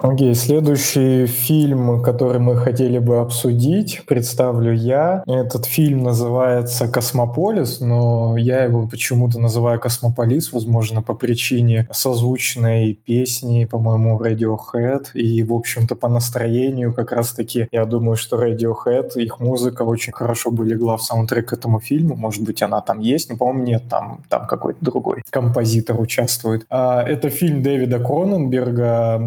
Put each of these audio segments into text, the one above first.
Окей, okay, следующий фильм, который мы хотели бы обсудить, представлю я. Этот фильм называется «Космополис», но я его почему-то называю «Karma Police», возможно, по причине созвучной песни, по-моему, Radiohead. И, в общем-то, по настроению как раз-таки я думаю, что Radiohead, их музыка очень хорошо бы легла в саундтрек к этому фильму. Может быть, она там есть, но, по-моему, нет, там, там какой-то другой композитор участвует. А, это фильм Дэвида Кроненберга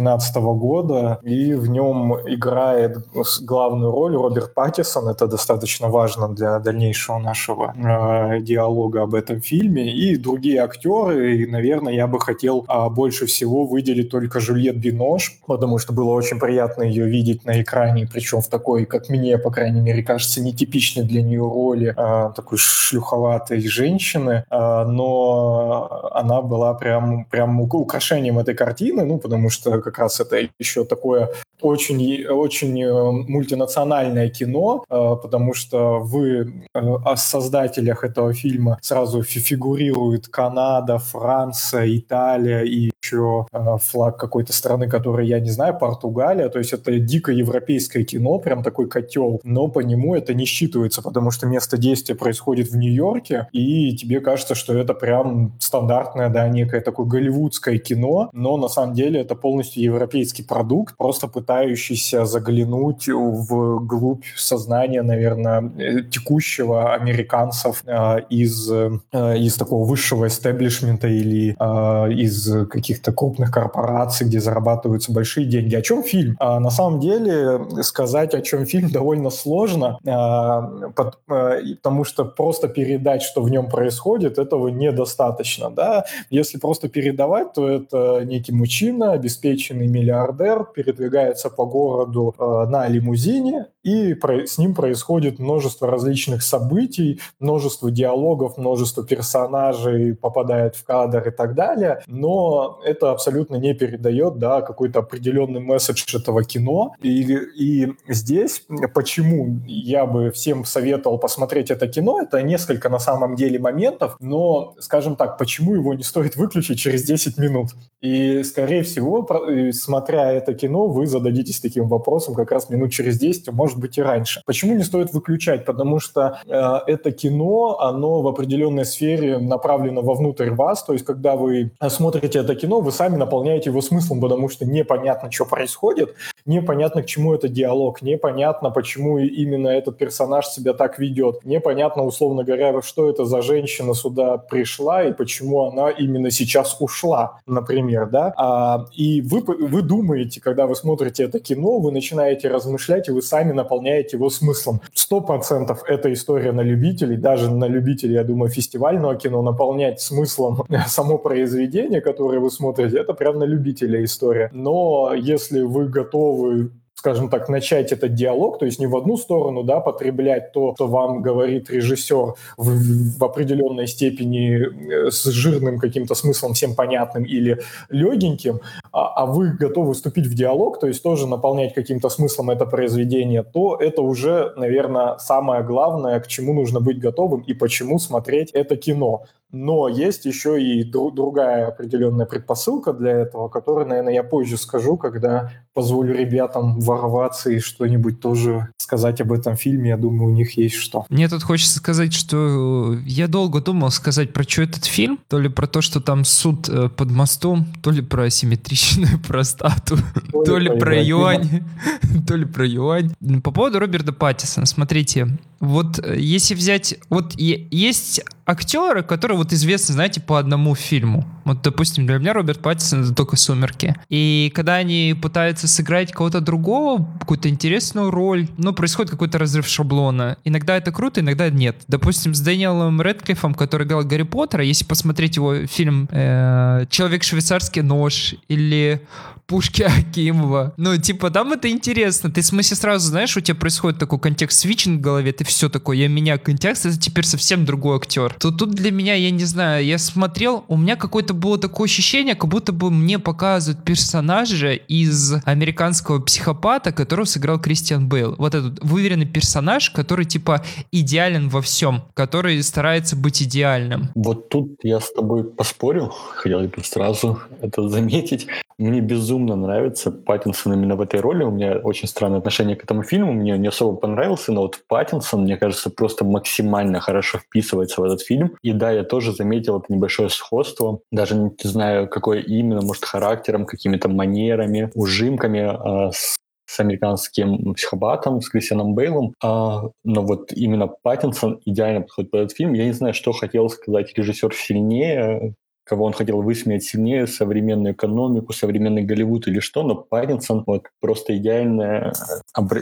2012 года, и в нем играет главную роль Роберт Паттисон. Это достаточно важно для дальнейшего нашего э, диалога об этом фильме. И другие актеры. И, наверное, я бы хотел э, больше всего выделить только Жюльет Бинош, потому что было очень приятно ее видеть на экране, причем в такой, как мне, по крайней мере, кажется, нетипичной для нее роли э, такой шлюховатой женщины. Э, но она была прям, прям украшением этой картины, ну, потому что как раз это еще такое очень, очень э, мультинациональное кино, э, потому что вы э, создателях этого фильма сразу фигурирует Канада, Франция, Италия и еще флаг какой-то страны, которой я не знаю, Португалия. То есть это дико европейское кино, прям такой котел, но по нему это не считывается, потому что место действия происходит в Нью-Йорке, и тебе кажется, что это прям стандартное, да, некое такое голливудское кино, но на самом деле это полностью европейский продукт, просто пытающийся заглянуть в глубь сознания, наверное, э, текущего американцев э, из, э, из такого высшего эстеблишмента или из каких-то крупных корпораций, где зарабатываются большие деньги. О чем фильм? На самом деле сказать, о чем фильм, довольно сложно, потому что просто передать, что в нем происходит, этого недостаточно. Да? Если просто передавать, то это некий мужчина, обеспеченный миллиардер, передвигается по городу э, на лимузине, и про, с ним происходит множество различных событий, множество диалогов, множество персонажей попадает в кадр и так далее, но это абсолютно не передает да, какой-то определенный месседж этого кино. И, и здесь почему я бы всем советовал посмотреть это кино, это несколько на самом деле моментов, но, скажем так, почему его не стоит выключить через 10 минут? И, скорее всего, смотря это кино, вы зададитесь таким вопросом как раз минут через 10, а может быть и раньше. Почему не стоит выключать? Потому что э, это кино, оно в определенной сфере направлено вовнутрь вас, то есть когда вы смотрите это кино, вы сами наполняете его смыслом, потому что непонятно, что происходит, непонятно, к чему это диалог, непонятно, почему именно этот персонаж себя так ведет, непонятно, условно говоря, что это за женщина сюда пришла и почему она именно сейчас ушла, например, да, а, и вы, вы думаете, когда вы смотрите это кино, вы начинаете размышлять, и вы сами наполняете его смыслом. Сто процентов это история на любителей, даже на любителей, я думаю, фестивального кино, наполнять смыслом само произведение, которое вы смотрите, это прям на любителя история. Но если вы готовы скажем так, начать этот диалог, то есть не в одну сторону, да, потреблять то, что вам говорит режиссер в, в определенной степени э, с жирным каким-то смыслом всем понятным или легеньким, а, а вы готовы вступить в диалог, то есть тоже наполнять каким-то смыслом это произведение, то это уже, наверное, самое главное, к чему нужно быть готовым и почему смотреть это кино. Но есть еще и дру- другая определенная предпосылка для этого, которую, наверное, я позже скажу, когда позволю ребятам ворваться и что-нибудь тоже сказать об этом фильме. Я думаю, у них есть что. Мне тут хочется сказать, что я долго думал сказать про что этот фильм. То ли про то, что там суд э, под мостом, то ли про асимметричную простату, то ли про юань, то ли про юань. По поводу Роберта Паттисона, смотрите, вот э, если взять, вот есть актеры, которые вот известны, знаете, по одному фильму. Вот, допустим, для меня Роберт Паттисон это только «Сумерки». И когда они пытаются сыграть кого-то другого, какую-то интересную роль, ну, происходит какой-то разрыв шаблона. Иногда это круто, иногда нет. Допустим, с Дэниелом Редклиффом, который играл Гарри Поттера, если посмотреть его фильм э, «Человек-швейцарский нож» или пушки Акимова. Ну, типа, там это интересно. Ты в смысле сразу знаешь, у тебя происходит такой контекст свитчинг в голове, ты все такое, я меняю контекст, это теперь совсем другой актер. То тут для меня, я не знаю, я смотрел, у меня какое-то было такое ощущение, как будто бы мне показывают персонажа из американского психопата, которого сыграл Кристиан Бейл. Вот этот выверенный персонаж, который типа идеален во всем, который старается быть идеальным. Вот тут я с тобой поспорю, хотел бы сразу это заметить. Мне безумно нравится Паттинсон именно в этой роли. У меня очень странное отношение к этому фильму. Мне не особо понравился, но вот Паттинсон, мне кажется, просто максимально хорошо вписывается в этот фильм. И да, я тоже заметил это небольшое сходство. Даже не знаю, какое именно, может, характером, какими-то манерами, ужимками э, с с американским психопатом, с Кристианом Бейлом, а, но вот именно Паттинсон идеально подходит под этот фильм. Я не знаю, что хотел сказать режиссер сильнее, кого он хотел высмеять сильнее, современную экономику, современный Голливуд или что, но Паттинсон вот просто идеальный,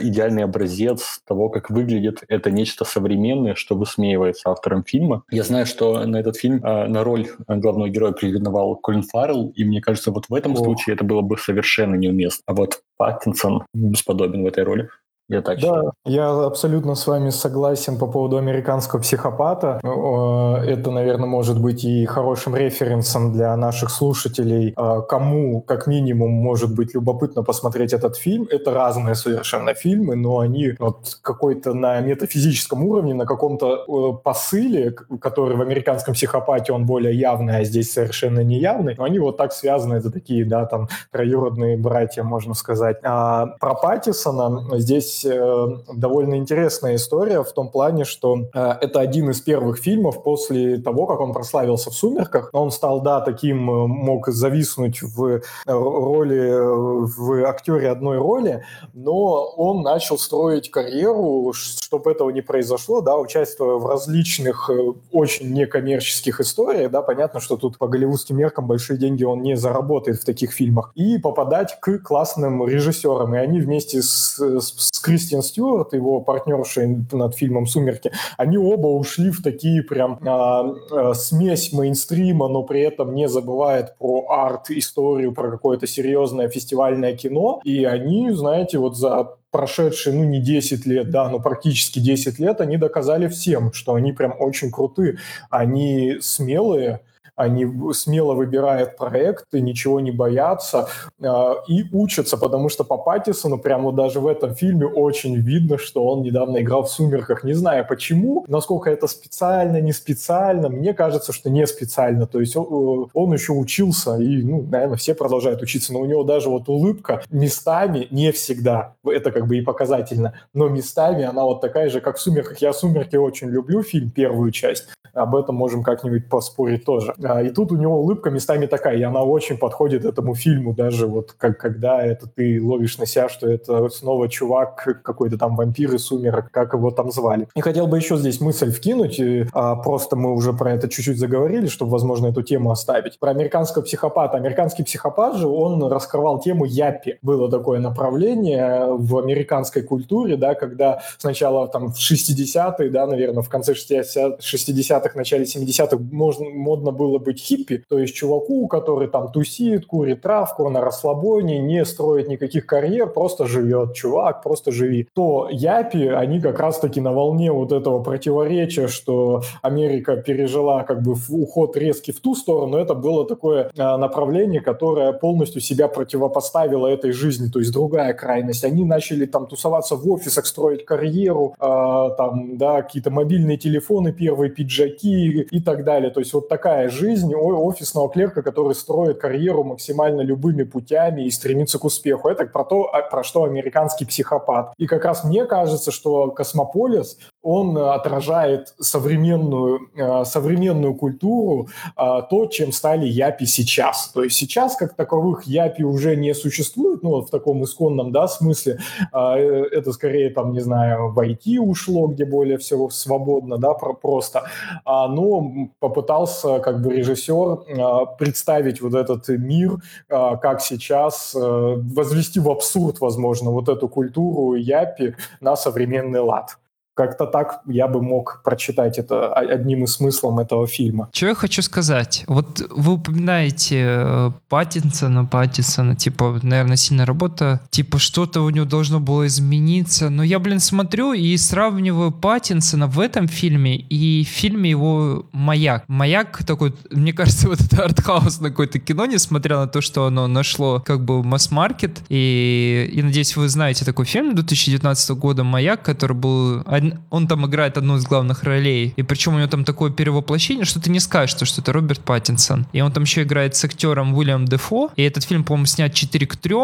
идеальный образец того, как выглядит это нечто современное, что высмеивается автором фильма. Я знаю, что на этот фильм, а, на роль главного героя претендовал Колин Фаррелл, и мне кажется, вот в этом Ох. случае это было бы совершенно неуместно. А вот Паттинсон бесподобен в этой роли. Я так да, считаю. я абсолютно с вами согласен по поводу американского психопата. Это, наверное, может быть и хорошим референсом для наших слушателей, а, кому, как минимум, может быть любопытно посмотреть этот фильм. Это разные совершенно фильмы, но они вот какой-то на метафизическом уровне, на каком-то посыле, который в американском психопате он более явный, а здесь совершенно не явный, но они вот так связаны, это такие, да, там, троюродные братья, можно сказать. А про Паттисона здесь здесь э, довольно интересная история в том плане, что э, это один из первых фильмов после того, как он прославился в «Сумерках». Он стал, да, таким, э, мог зависнуть в роли, в актере одной роли, но он начал строить карьеру, чтобы этого не произошло, да, участвуя в различных очень некоммерческих историях, да, понятно, что тут по голливудским меркам большие деньги он не заработает в таких фильмах, и попадать к классным режиссерам, и они вместе с, с, с Кристиан Стюарт, его партнершей над фильмом «Сумерки», они оба ушли в такие прям а, а, смесь мейнстрима, но при этом не забывает про арт, историю, про какое-то серьезное фестивальное кино. И они, знаете, вот за прошедшие, ну, не 10 лет, да, но практически 10 лет, они доказали всем, что они прям очень крутые, они смелые, они смело выбирают проекты, ничего не боятся э, и учатся, потому что по Паттисону прямо даже в этом фильме очень видно, что он недавно играл в «Сумерках». Не знаю почему, насколько это специально, не специально. Мне кажется, что не специально. То есть он, он еще учился, и, ну, наверное, все продолжают учиться, но у него даже вот улыбка местами, не всегда, это как бы и показательно, но местами она вот такая же, как в «Сумерках». Я «Сумерки» очень люблю, фильм, первую часть. Об этом можем как-нибудь поспорить тоже. А, и тут у него улыбка местами такая, и она очень подходит этому фильму, даже вот как, когда это ты ловишь на себя, что это снова чувак, какой-то там вампир из сумерок, как его там звали. И хотел бы еще здесь мысль вкинуть, и, а, просто мы уже про это чуть-чуть заговорили, чтобы, возможно, эту тему оставить. Про американского психопата. Американский психопат же, он раскрывал тему япи. Было такое направление в американской культуре, да, когда сначала там в 60-е, да, наверное, в конце 60-х, начале 70-х можно, модно было быть хиппи, то есть чуваку, который там тусит, курит травку на расслабоне, не строит никаких карьер, просто живет, чувак, просто живи. То япи, они как раз-таки на волне вот этого противоречия, что Америка пережила как бы уход резкий в ту сторону, это было такое а, направление, которое полностью себя противопоставило этой жизни, то есть другая крайность. Они начали там тусоваться в офисах, строить карьеру, э, там, да, какие-то мобильные телефоны, первые пиджаки и так далее. То есть вот такая жизнь офисного клерка, который строит карьеру максимально любыми путями и стремится к успеху. Это про то, а, про что американский психопат. И как раз мне кажется, что Космополис, он отражает современную, э, современную культуру, э, то, чем стали япи сейчас. То есть сейчас, как таковых, япи уже не существует, ну, вот в таком исконном, да, смысле. Э, это скорее, там, не знаю, в IT ушло, где более всего свободно, да, просто. А, но попытался, как бы, режиссер представить вот этот мир, как сейчас, возвести в абсурд, возможно, вот эту культуру япи на современный лад. Как-то так я бы мог прочитать это одним из смыслов этого фильма. Что я хочу сказать? Вот вы упоминаете э, Паттинсона, Паттинсона, типа, наверное, сильная работа, типа, что-то у него должно было измениться, но я, блин, смотрю и сравниваю Паттинсона в этом фильме и в фильме его «Маяк». «Маяк» такой, мне кажется, вот это артхаус на какое-то кино, несмотря на то, что оно нашло как бы масс-маркет, и, и надеюсь, вы знаете такой фильм 2019 года «Маяк», который был он там играет одну из главных ролей, и причем у него там такое перевоплощение, что ты не скажешь, что это Роберт Паттинсон. И он там еще играет с актером Уильям Дефо, и этот фильм, по-моему, снят 4 к 3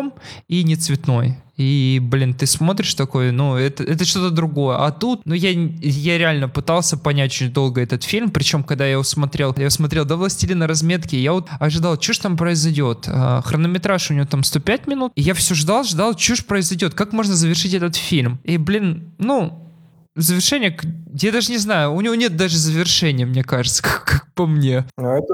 и не цветной. И, блин, ты смотришь такой, ну, это, это что-то другое. А тут, ну, я, я реально пытался понять очень долго этот фильм, причем, когда я его смотрел, я его смотрел до «Властелина разметки», я вот ожидал, что ж там произойдет. А, хронометраж у него там 105 минут, и я все ждал, ждал, что ж произойдет, как можно завершить этот фильм. И, блин, ну, завершение, я даже не знаю, у него нет даже завершения, мне кажется, как, как по мне. Ну, это,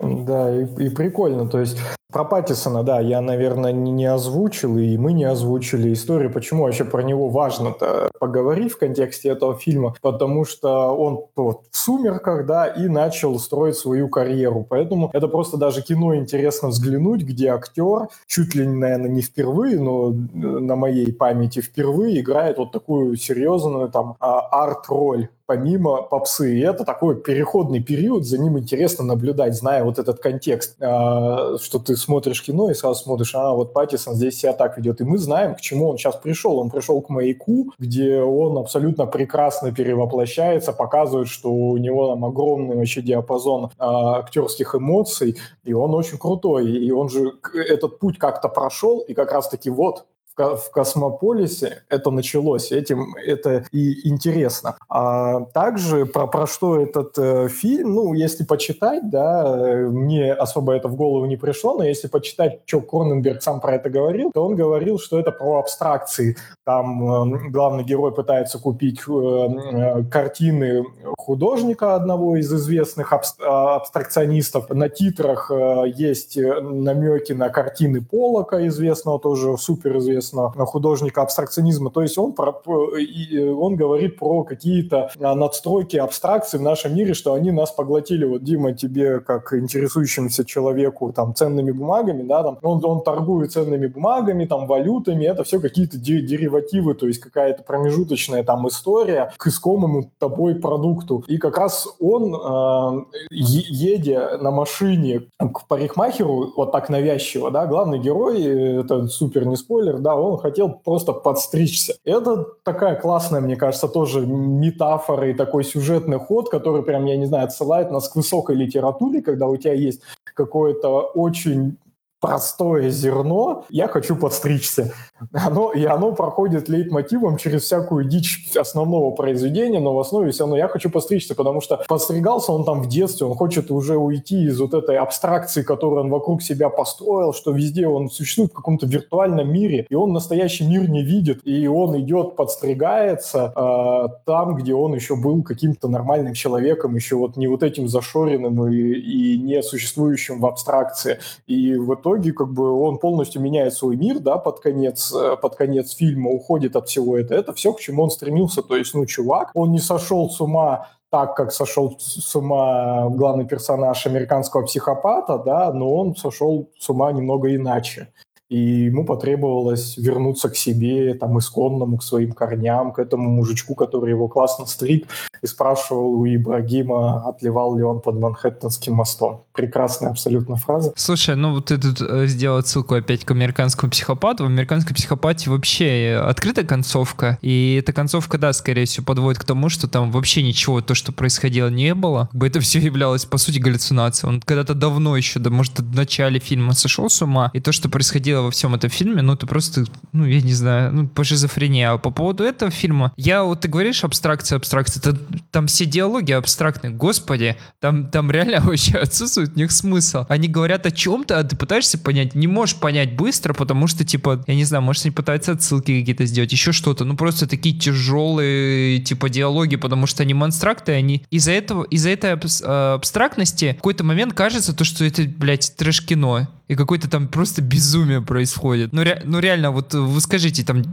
да, и, и прикольно. То есть про Паттисона, да, я, наверное, не, не озвучил, и мы не озвучили историю, почему вообще про него важно-то поговорить в контексте этого фильма, потому что он вот, в «Сумерках», да, и начал строить свою карьеру. Поэтому это просто даже кино интересно взглянуть, где актер, чуть ли, наверное, не впервые, но на моей памяти впервые играет вот такую серьезную там а, арт-роль помимо попсы. И это такой переходный период, за ним интересно наблюдать, зная вот этот контекст, а, что ты смотришь кино и сразу смотришь, а, вот Паттисон здесь себя так ведет. И мы знаем, к чему он сейчас пришел. Он пришел к маяку, где он абсолютно прекрасно перевоплощается, показывает, что у него там огромный вообще диапазон а, актерских эмоций, и он очень крутой. И он же этот путь как-то прошел, и как раз-таки вот в космополисе это началось, этим это и интересно. А также про, про что этот э, фильм, ну, если почитать, да, э, мне особо это в голову не пришло, но если почитать, что Кроненберг сам про это говорил, то он говорил, что это про абстракции. Там э, главный герой пытается купить э, э, картины художника одного из известных а, абстракционистов. На титрах э, есть э, намеки на картины Полока, известного тоже суперизвестного известного художника абстракционизма. То есть он, про, он говорит про какие-то а, надстройки абстракции в нашем мире, что они нас поглотили. Вот, Дима, тебе, как интересующемуся человеку, там, ценными бумагами, да, там, он, он торгует ценными бумагами, там, валютами, это все какие-то деривативы, то есть какая-то промежуточная там история к искомому тобой продукту. И как раз он, э, едя на машине к парикмахеру, вот так навязчиво, да, главный герой, это супер не спойлер, да, он хотел просто подстричься. Это такая классная, мне кажется, тоже метафора и такой сюжетный ход, который прям, я не знаю, отсылает нас к высокой литературе, когда у тебя есть какое-то очень простое зерно, я хочу подстричься. Оно, и оно проходит лейтмотивом через всякую дичь основного произведения, но в основе все равно я хочу подстричься, потому что подстригался он там в детстве, он хочет уже уйти из вот этой абстракции, которую он вокруг себя построил, что везде он существует в каком-то виртуальном мире, и он настоящий мир не видит, и он идет, подстригается э, там, где он еще был каким-то нормальным человеком, еще вот не вот этим зашоренным и, и не существующим в абстракции. И в итоге как бы он полностью меняет свой мир, да, под конец, э, под конец фильма уходит от всего этого. Это все, к чему он стремился. То есть, ну, чувак, он не сошел с ума так, как сошел с ума главный персонаж американского психопата, да, но он сошел с ума немного иначе и ему потребовалось вернуться к себе, там, исконному, к своим корням, к этому мужичку, который его классно стриг, и спрашивал у Ибрагима, отливал ли он под Манхэттенским мостом. Прекрасная абсолютно фраза. Слушай, ну вот ты тут э, сделал ссылку опять к американскому психопату. В американской психопате вообще открытая концовка, и эта концовка, да, скорее всего, подводит к тому, что там вообще ничего, то, что происходило, не было. Как бы это все являлось, по сути, галлюцинацией. Он когда-то давно еще, да, может, в начале фильма сошел с ума, и то, что происходило во всем этом фильме, ну, это просто, ну, я не знаю, ну, по шизофрении. А по поводу этого фильма, я, вот ты говоришь абстракция, абстракция, это, там все диалоги абстрактные, господи, там, там реально вообще отсутствует в них смысл. Они говорят о чем-то, а ты пытаешься понять, не можешь понять быстро, потому что, типа, я не знаю, может, они пытаются отсылки какие-то сделать, еще что-то, ну, просто такие тяжелые, типа, диалоги, потому что они монстракты, они из-за этого, из-за этой а, абстрактности в какой-то момент кажется то, что это, блядь, трэш-кино и какое-то там просто безумие происходит. Ну, ре, ну реально, вот вы скажите, там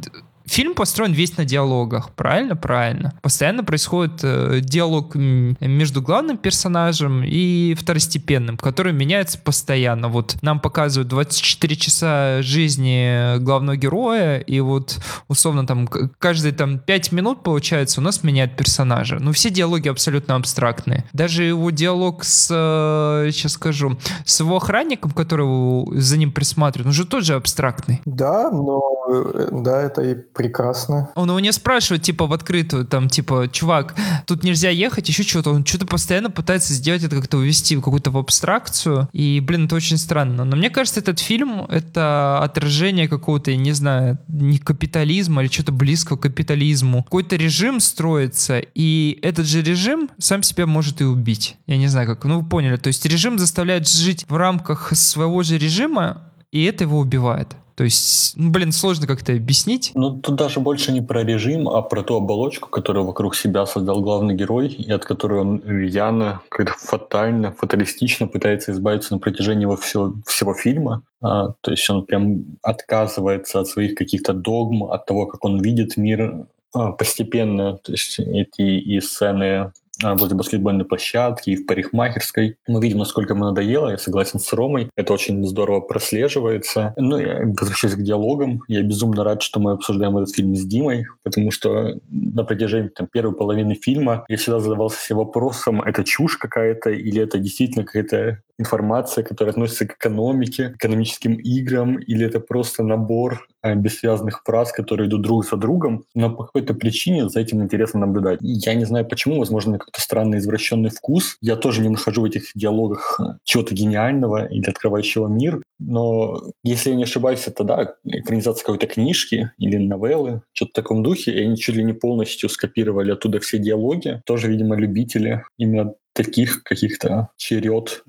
Фильм построен весь на диалогах, правильно? Правильно. Постоянно происходит э, диалог между главным персонажем и второстепенным, который меняется постоянно. Вот нам показывают 24 часа жизни главного героя, и вот условно там каждые там 5 минут, получается, у нас меняют персонажа. Ну, все диалоги абсолютно абстрактные. Даже его диалог с, э, сейчас скажу, с его охранником, который за ним присматривает, он же тоже абстрактный. Да, но э, да, это и Прекрасно. Он его не спрашивает, типа, в открытую, там, типа, чувак, тут нельзя ехать, еще что-то. Он что-то постоянно пытается сделать это как-то увести в какую-то в абстракцию. И, блин, это очень странно. Но мне кажется, этот фильм — это отражение какого-то, я не знаю, не капитализма или что-то близкого к капитализму. Какой-то режим строится, и этот же режим сам себя может и убить. Я не знаю, как. Ну, вы поняли. То есть режим заставляет жить в рамках своего же режима, и это его убивает. То есть, ну, блин, сложно как-то объяснить. Ну, тут даже больше не про режим, а про ту оболочку, которую вокруг себя создал главный герой, и от которой он рьяно, как-то фатально, фаталистично пытается избавиться на протяжении всего, всего фильма. А, то есть он прям отказывается от своих каких-то догм, от того, как он видит мир а, постепенно. То есть эти и сцены возле баскетбольной площадки и в парикмахерской. Мы видим, насколько ему надоело, я согласен с Ромой. Это очень здорово прослеживается. Ну, я возвращаюсь к диалогам. Я безумно рад, что мы обсуждаем этот фильм с Димой, потому что на протяжении там, первой половины фильма я всегда задавался себе вопросом, это чушь какая-то или это действительно какая-то информация, которая относится к экономике, экономическим играм, или это просто набор бессвязных фраз, которые идут друг за другом, но по какой-то причине за этим интересно наблюдать. Я не знаю почему, возможно, какой-то странный извращенный вкус. Я тоже не нахожу в этих диалогах э, чего-то гениального или открывающего мир, но если я не ошибаюсь, это да, экранизация какой-то книжки или новеллы, что-то в таком духе, и они чуть ли не полностью скопировали оттуда все диалоги. Тоже, видимо, любители именно таких каких-то черед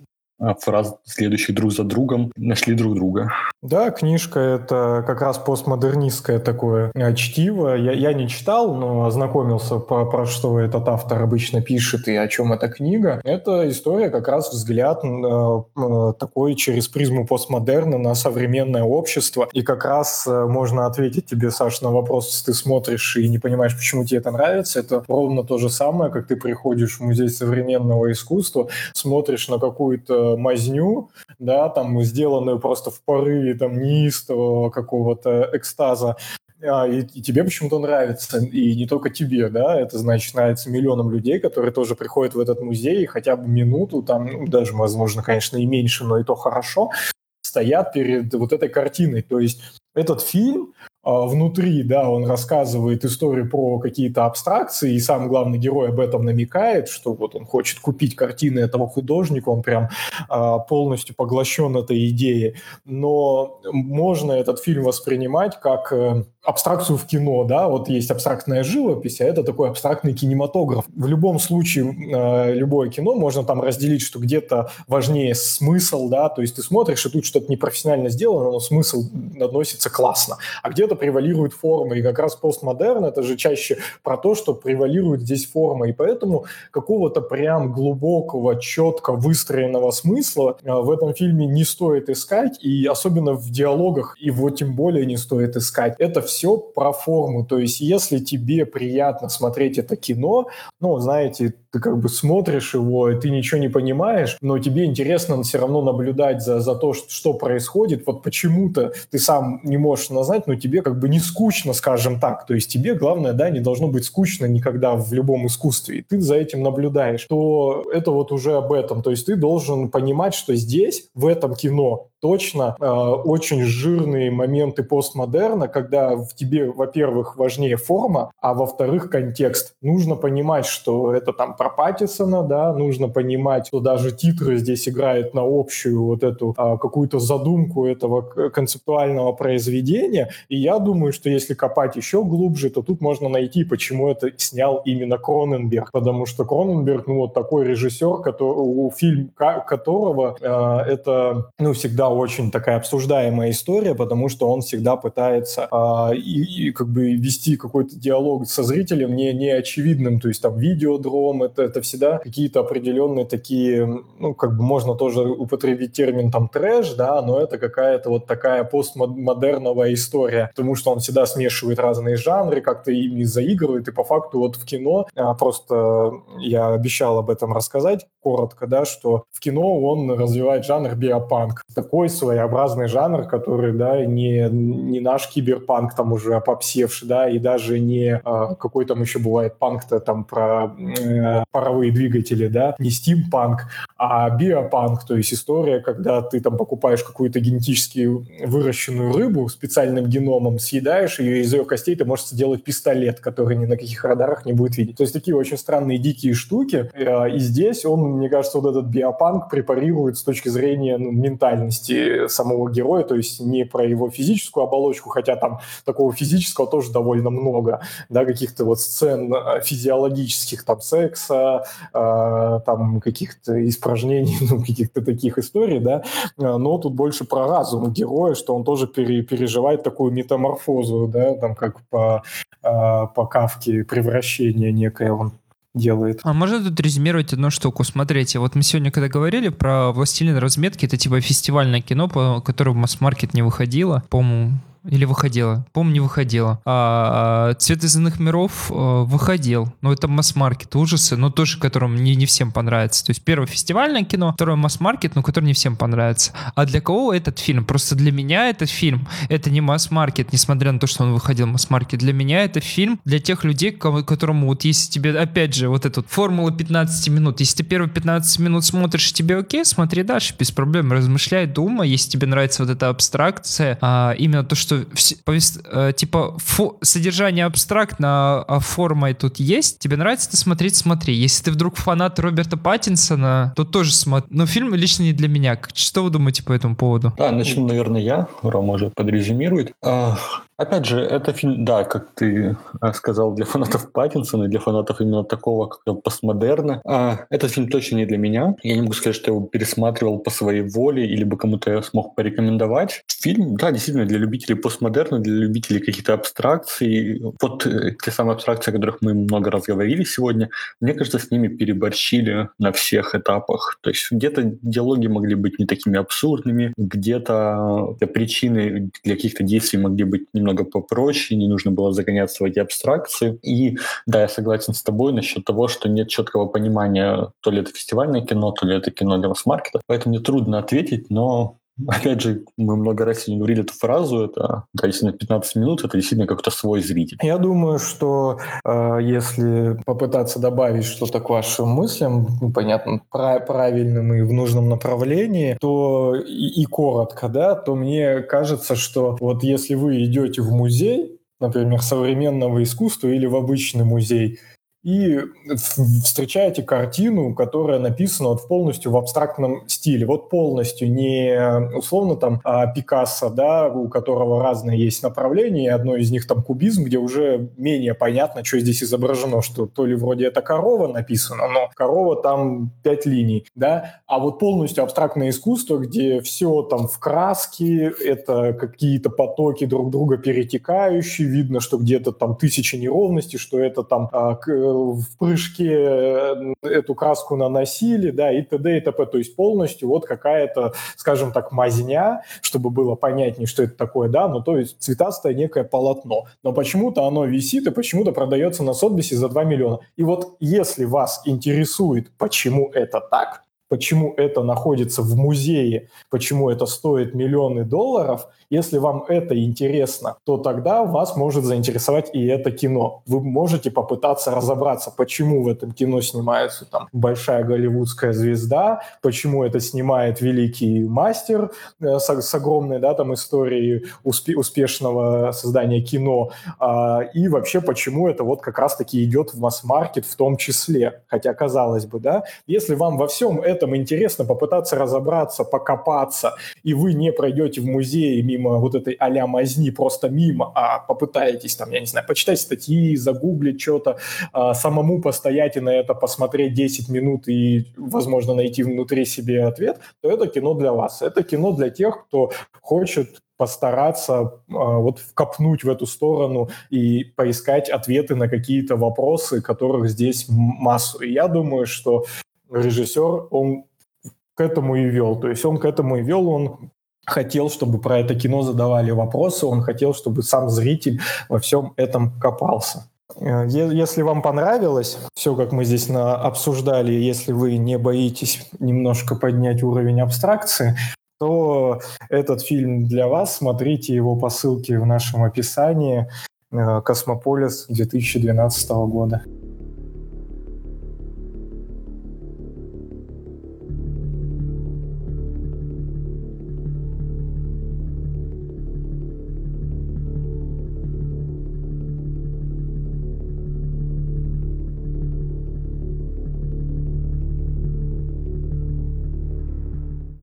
фраз, следующих друг за другом, нашли друг друга. Да, книжка — это как раз постмодернистское такое э, чтиво. Я, я не читал, но ознакомился, по, про что этот автор обычно пишет и о чем эта книга. Это история как раз взгляд э, э, такой через призму постмодерна на современное общество. И как раз э, можно ответить тебе, Саш, на вопрос, ты смотришь и не понимаешь, почему тебе это нравится. Это ровно то же самое, как ты приходишь в музей современного искусства, смотришь на какую-то мазню, да, там сделанную просто в порыве там неистового какого-то экстаза, а, и, и тебе почему-то нравится, и не только тебе, да, это значит нравится миллионам людей, которые тоже приходят в этот музей, хотя бы минуту, там, ну, даже, возможно, конечно, и меньше, но и то хорошо, стоят перед вот этой картиной. То есть этот фильм, внутри, да, он рассказывает историю про какие-то абстракции, и сам главный герой об этом намекает, что вот он хочет купить картины этого художника, он прям а, полностью поглощен этой идеей. Но можно этот фильм воспринимать как э, абстракцию в кино, да, вот есть абстрактная живопись, а это такой абстрактный кинематограф. В любом случае, э, любое кино можно там разделить, что где-то важнее смысл, да, то есть ты смотришь, и тут что-то непрофессионально сделано, но смысл относится классно, а где-то превалирует форма, и как раз постмодерн это же чаще про то, что превалирует здесь форма, и поэтому какого-то прям глубокого, четко выстроенного смысла э, в этом фильме не стоит искать, и особенно в диалогах его тем более не стоит искать. Это все про форму, то есть если тебе приятно смотреть это кино, ну, знаете, ты как бы смотришь его, и ты ничего не понимаешь, но тебе интересно все равно наблюдать за, за то, что происходит. Вот почему-то ты сам не можешь назвать, но тебе как бы не скучно, скажем так. То есть тебе, главное, да, не должно быть скучно никогда в любом искусстве. И ты за этим наблюдаешь. То это вот уже об этом. То есть ты должен понимать, что здесь, в этом кино, точно э, очень жирные моменты постмодерна, когда в тебе, во-первых, важнее форма, а во-вторых, контекст. Нужно понимать, что это там про Паттисона, да, нужно понимать, что даже титры здесь играют на общую вот эту э, какую-то задумку этого концептуального произведения. И я думаю, что если копать еще глубже, то тут можно найти, почему это снял именно Кроненберг. Потому что Кроненберг, ну, вот такой режиссер, который, фильм которого э, это, ну, всегда очень такая обсуждаемая история, потому что он всегда пытается э, и, и как бы вести какой-то диалог со зрителем не, не очевидным, то есть там видеодром, это, это всегда какие-то определенные такие, ну, как бы можно тоже употребить термин там трэш, да, но это какая-то вот такая постмодерновая история, потому что он всегда смешивает разные жанры, как-то ими заигрывает, и по факту вот в кино, а, просто я обещал об этом рассказать коротко, да, что в кино он развивает жанр биопанк. Такой такой своеобразный жанр, который, да, не, не наш киберпанк там уже опопсевший, да, и даже не а, какой там еще бывает панк-то там про э, паровые двигатели, да, не стимпанк, а биопанк, то есть история, когда ты там покупаешь какую-то генетически выращенную рыбу специальным геномом, съедаешь ее, из ее костей ты можешь сделать пистолет, который ни на каких радарах не будет видеть. То есть такие очень странные дикие штуки. Э, и здесь он, мне кажется, вот этот биопанк препарирует с точки зрения ну, ментальности самого героя, то есть не про его физическую оболочку, хотя там такого физического тоже довольно много, да, каких-то вот сцен э, физиологических, там, секса, э, там, каких-то испражнений, ну, каких-то таких историй, да, но тут больше про разум героя, что он тоже пере, переживает такую метаморфозу, да, там, как по, по Кавке превращение некое. Он делает. А можно тут резюмировать одну штуку? Смотрите, вот мы сегодня, когда говорили про «Властелин разметки», это типа фестивальное кино, которое в масс-маркет не выходило, по-моему, или выходила? Помню, не выходила. А, а «Цвет из иных миров» а, выходил. Но это масс-маркет, ужасы, но тоже которым не, не всем понравится. То есть первое фестивальное кино, второе масс-маркет, но которое не всем понравится. А для кого этот фильм? Просто для меня этот фильм, это не масс-маркет, несмотря на то, что он выходил в масс-маркет. Для меня это фильм для тех людей, которому вот если тебе, опять же, вот эта формула 15 минут, если ты первые 15 минут смотришь, тебе окей, смотри дальше, без проблем, размышляй, думай, если тебе нравится вот эта абстракция, а именно то, что э, типа фо, содержание абстрактно, а формой тут есть, тебе нравится это смотреть, смотри. Если ты вдруг фанат Роберта Паттинсона, то тоже смотри. Но фильм лично не для меня. Что вы думаете по этому поводу? Да, начну, наверное, я. Рома уже подрезюмирует. А, Опять же, это фильм, да, как ты э, сказал, для фанатов Паттинсона, для фанатов именно такого, как постмодерна. А, этот фильм точно не для меня. Я не могу сказать, что я его пересматривал по своей воле или бы кому-то я смог порекомендовать. Фильм, да, действительно, для любителей постмодерна, для любителей каких-то абстракций. Вот э, те самые абстракции, о которых мы много раз говорили сегодня, мне кажется, с ними переборщили на всех этапах. То есть где-то диалоги могли быть не такими абсурдными, где-то причины для каких-то действий могли быть немного немного попроще, не нужно было загоняться в эти абстракции. И да, я согласен с тобой насчет того, что нет четкого понимания, то ли это фестивальное кино, то ли это кино для масс-маркета. Поэтому мне трудно ответить, но Опять же, мы много раз сегодня говорили эту фразу, это, да, если на 15 минут, это действительно какой-то свой зритель. Я думаю, что э, если попытаться добавить что-то к вашим мыслям, ну, понятно, прав- правильным и в нужном направлении, то и, и коротко, да, то мне кажется, что вот если вы идете в музей, например, современного искусства или в обычный музей, и встречаете картину, которая написана вот полностью в абстрактном стиле. Вот полностью, не условно там а Пикассо, да, у которого разные есть направления, одно из них там кубизм, где уже менее понятно, что здесь изображено, что то ли вроде это корова написано, но корова там пять линий, да, а вот полностью абстрактное искусство, где все там в краске, это какие-то потоки друг друга перетекающие, видно, что где-то там тысяча неровностей, что это там а, в прыжке э, эту краску наносили, да, и т.д. и т.п. То есть полностью вот какая-то, скажем так, мазня, чтобы было понятнее, что это такое, да, ну то есть цветастое некое полотно. Но почему-то оно висит и почему-то продается на Сотбисе за 2 миллиона. И вот если вас интересует, почему это так, почему это находится в музее, почему это стоит миллионы долларов, если вам это интересно, то тогда вас может заинтересовать и это кино. Вы можете попытаться разобраться, почему в этом кино снимается там большая голливудская звезда, почему это снимает великий мастер э, с, с огромной да, там историей успе, успешного создания кино, э, и вообще почему это вот как раз-таки идет в масс-маркет в том числе. Хотя, казалось бы, да, если вам во всем этом интересно попытаться разобраться, покопаться, и вы не пройдете в мимо мимо вот этой а-ля мазни, просто мимо, а попытаетесь там, я не знаю, почитать статьи, загуглить что-то, а, самому постоять и на это посмотреть 10 минут и, возможно, найти внутри себе ответ, то это кино для вас. Это кино для тех, кто хочет постараться э, вот вкопнуть в эту сторону и поискать ответы на какие-то вопросы, которых здесь массу. И я думаю, что режиссер, он к этому и вел. То есть он к этому и вел, он хотел, чтобы про это кино задавали вопросы, он хотел, чтобы сам зритель во всем этом копался. Э, если вам понравилось все, как мы здесь на, обсуждали, если вы не боитесь немножко поднять уровень абстракции, то этот фильм для вас. Смотрите его по ссылке в нашем описании. Э, «Космополис» 2012 года.